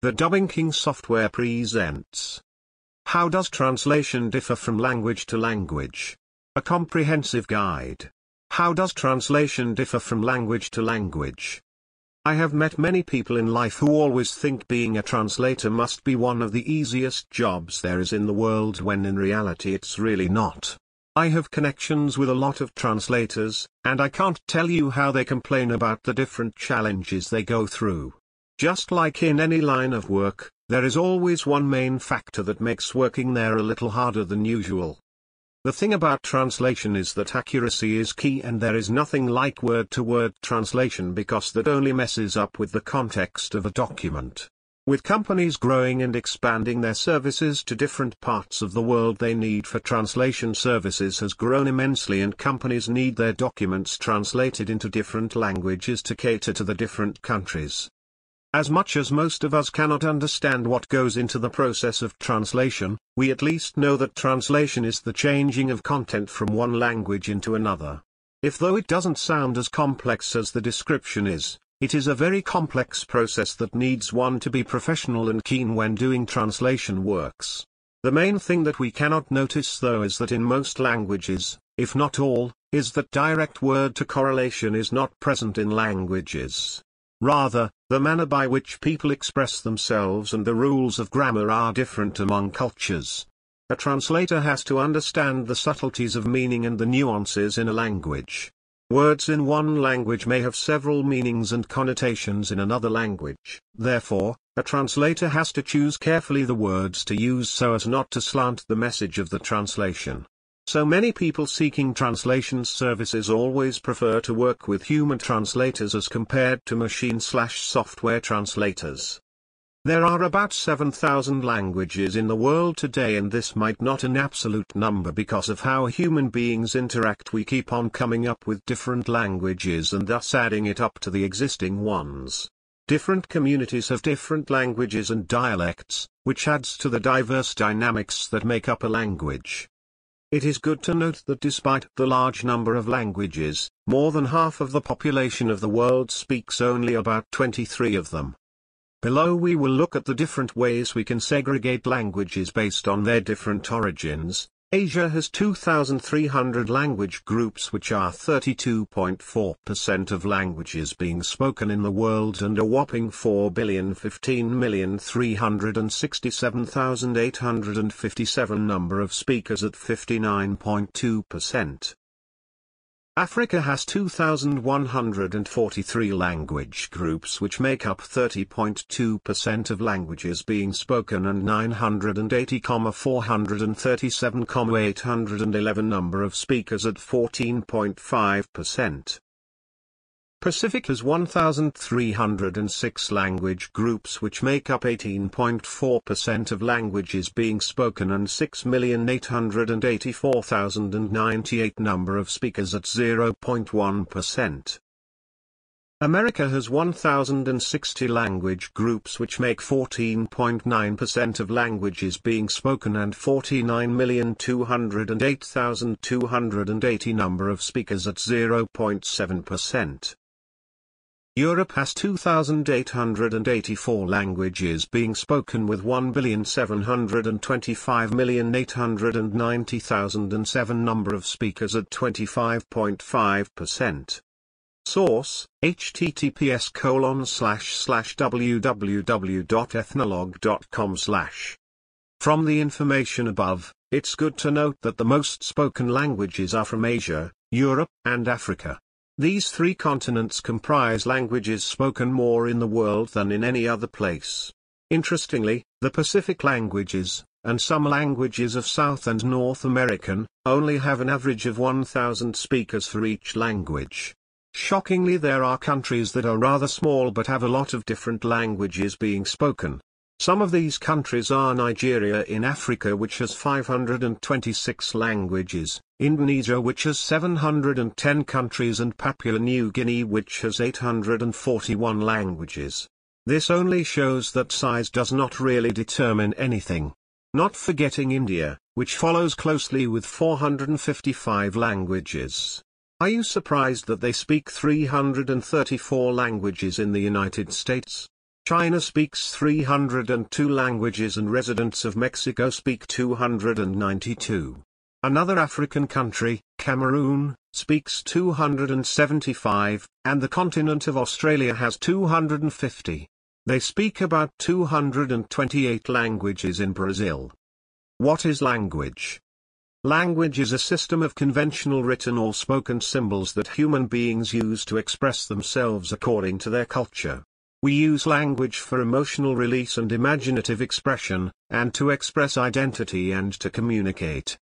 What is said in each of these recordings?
The Dubbing King software presents. How does translation differ from language to language? A comprehensive guide. How does translation differ from language to language? I have met many people in life who always think being a translator must be one of the easiest jobs there is in the world when in reality it's really not. I have connections with a lot of translators, and I can't tell you how they complain about the different challenges they go through. Just like in any line of work, there is always one main factor that makes working there a little harder than usual. The thing about translation is that accuracy is key and there is nothing like word-to-word -word translation because that only messes up with the context of a document. With companies growing and expanding their services to different parts of the world the need for translation services has grown immensely and companies need their documents translated into different languages to cater to the different countries. As much as most of us cannot understand what goes into the process of translation, we at least know that translation is the changing of content from one language into another. If though it doesn't sound as complex as the description is, it is a very complex process that needs one to be professional and keen when doing translation works. The main thing that we cannot notice though is that in most languages, if not all, is that direct word to correlation is not present in languages. Rather, the manner by which people express themselves and the rules of grammar are different among cultures. A translator has to understand the subtleties of meaning and the nuances in a language. Words in one language may have several meanings and connotations in another language. Therefore, a translator has to choose carefully the words to use so as not to slant the message of the translation. So many people seeking translation services always prefer to work with human translators as compared to machine-slash-software translators. There are about 7,000 languages in the world today and this might not an absolute number because of how human beings interact we keep on coming up with different languages and thus adding it up to the existing ones. Different communities have different languages and dialects, which adds to the diverse dynamics that make up a language. It is good to note that despite the large number of languages, more than half of the population of the world speaks only about 23 of them. Below we will look at the different ways we can segregate languages based on their different origins, Asia has 2,300 language groups which are 32.4% of languages being spoken in the world and a whopping 4,015,367,857 number of speakers at 59.2%. Africa has 2,143 language groups which make up 30.2% of languages being spoken and 980,437,811 number of speakers at 14.5%. Pacific has 1,306 language groups which make up 18.4% of languages being spoken and 6,884,098 number of speakers at 0.1%. America has 1,060 language groups which make 14.9% of languages being spoken and 49,208,280 number of speakers at 0.7%. Europe has 2,884 languages being spoken with 1,725,890,007 number of speakers at 25.5%. Source, https colon slash slash www.ethnologue.com slash. From the information above, it's good to note that the most spoken languages are from Asia, Europe, and Africa. These three continents comprise languages spoken more in the world than in any other place. Interestingly, the Pacific languages, and some languages of South and North American, only have an average of 1,000 speakers for each language. Shockingly there are countries that are rather small but have a lot of different languages being spoken. Some of these countries are Nigeria in Africa which has 526 languages, Indonesia which has 710 countries and Papua New Guinea which has 841 languages. This only shows that size does not really determine anything. Not forgetting India, which follows closely with 455 languages. Are you surprised that they speak 334 languages in the United States? China speaks 302 languages and residents of Mexico speak 292. Another African country, Cameroon, speaks 275, and the continent of Australia has 250. They speak about 228 languages in Brazil. What is language? Language is a system of conventional written or spoken symbols that human beings use to express themselves according to their culture. We use language for emotional release and imaginative expression, and to express identity and to communicate.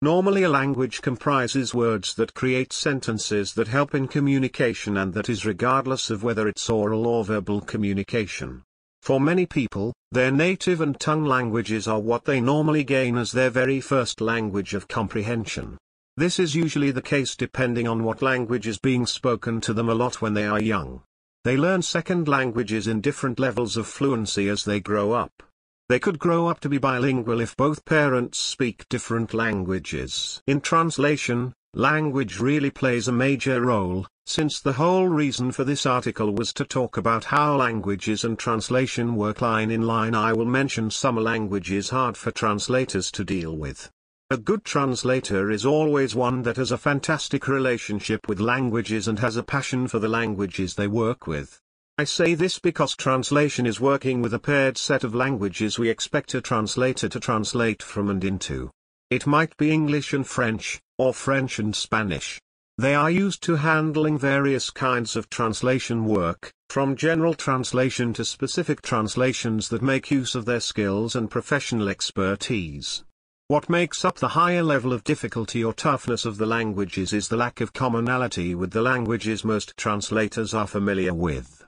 Normally a language comprises words that create sentences that help in communication and that is regardless of whether it's oral or verbal communication. For many people, their native and tongue languages are what they normally gain as their very first language of comprehension. This is usually the case depending on what language is being spoken to them a lot when they are young. They learn second languages in different levels of fluency as they grow up. They could grow up to be bilingual if both parents speak different languages. In translation, language really plays a major role, since the whole reason for this article was to talk about how languages and translation work line in line. I will mention some languages hard for translators to deal with. A good translator is always one that has a fantastic relationship with languages and has a passion for the languages they work with. I say this because translation is working with a paired set of languages we expect a translator to translate from and into. It might be English and French, or French and Spanish. They are used to handling various kinds of translation work, from general translation to specific translations that make use of their skills and professional expertise. What makes up the higher level of difficulty or toughness of the languages is the lack of commonality with the languages most translators are familiar with.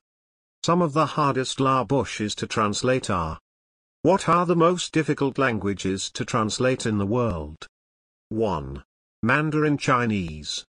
Some of the hardest La Bushes to translate are. What are the most difficult languages to translate in the world? 1. Mandarin Chinese.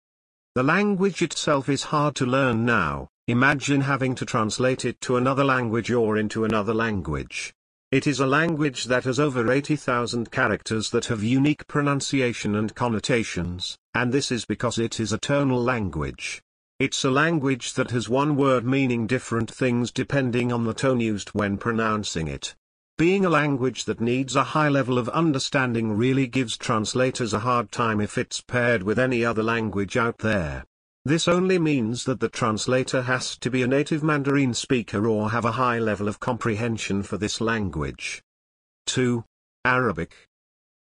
The language itself is hard to learn now, imagine having to translate it to another language or into another language. It is a language that has over 80,000 characters that have unique pronunciation and connotations, and this is because it is a tonal language. It's a language that has one word meaning different things depending on the tone used when pronouncing it. Being a language that needs a high level of understanding really gives translators a hard time if it's paired with any other language out there. This only means that the translator has to be a native Mandarin speaker or have a high level of comprehension for this language. 2. Arabic.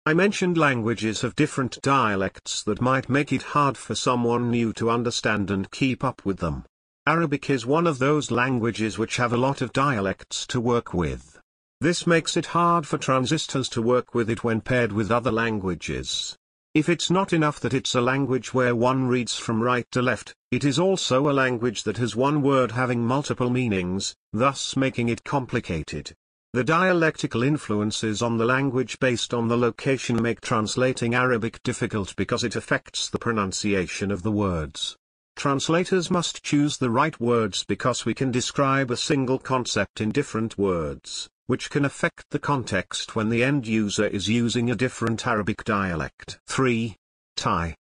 I mentioned languages have different dialects that might make it hard for someone new to understand and keep up with them. Arabic is one of those languages which have a lot of dialects to work with. This makes it hard for transistors to work with it when paired with other languages. If it's not enough that it's a language where one reads from right to left, it is also a language that has one word having multiple meanings, thus making it complicated. The dialectical influences on the language based on the location make translating Arabic difficult because it affects the pronunciation of the words. Translators must choose the right words because we can describe a single concept in different words, which can affect the context when the end user is using a different Arabic dialect. 3. Thai.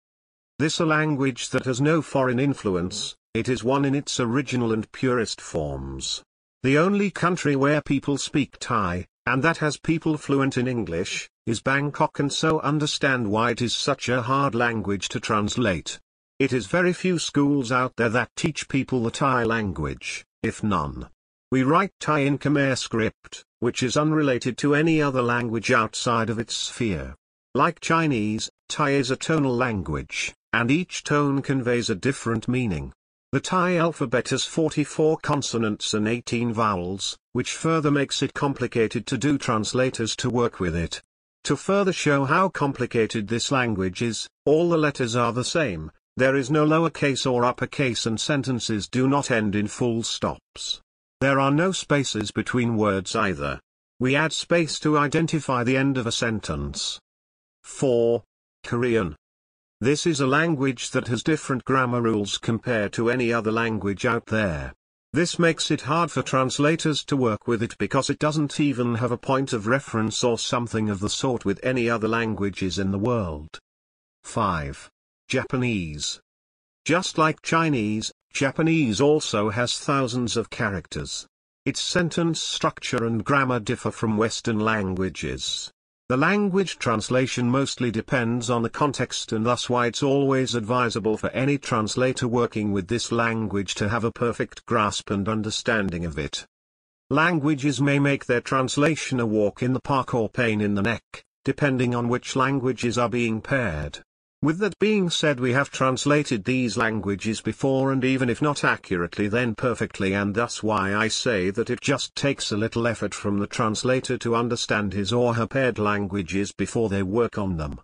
This a language that has no foreign influence, it is one in its original and purest forms. The only country where people speak Thai, and that has people fluent in English, is Bangkok and so understand why it is such a hard language to translate. It is very few schools out there that teach people the Thai language, if none. We write Thai in Khmer script, which is unrelated to any other language outside of its sphere. Like Chinese, Thai is a tonal language, and each tone conveys a different meaning. The Thai alphabet has 44 consonants and 18 vowels, which further makes it complicated to do translators to work with it. To further show how complicated this language is, all the letters are the same, there is no lowercase or uppercase and sentences do not end in full stops. There are no spaces between words either. We add space to identify the end of a sentence. 4. Korean. This is a language that has different grammar rules compared to any other language out there. This makes it hard for translators to work with it because it doesn't even have a point of reference or something of the sort with any other languages in the world. 5. Japanese. Just like Chinese, Japanese also has thousands of characters. Its sentence structure and grammar differ from Western languages. The language translation mostly depends on the context and thus why it's always advisable for any translator working with this language to have a perfect grasp and understanding of it. Languages may make their translation a walk in the park or pain in the neck, depending on which languages are being paired. With that being said we have translated these languages before and even if not accurately then perfectly and thus why I say that it just takes a little effort from the translator to understand his or her paired languages before they work on them.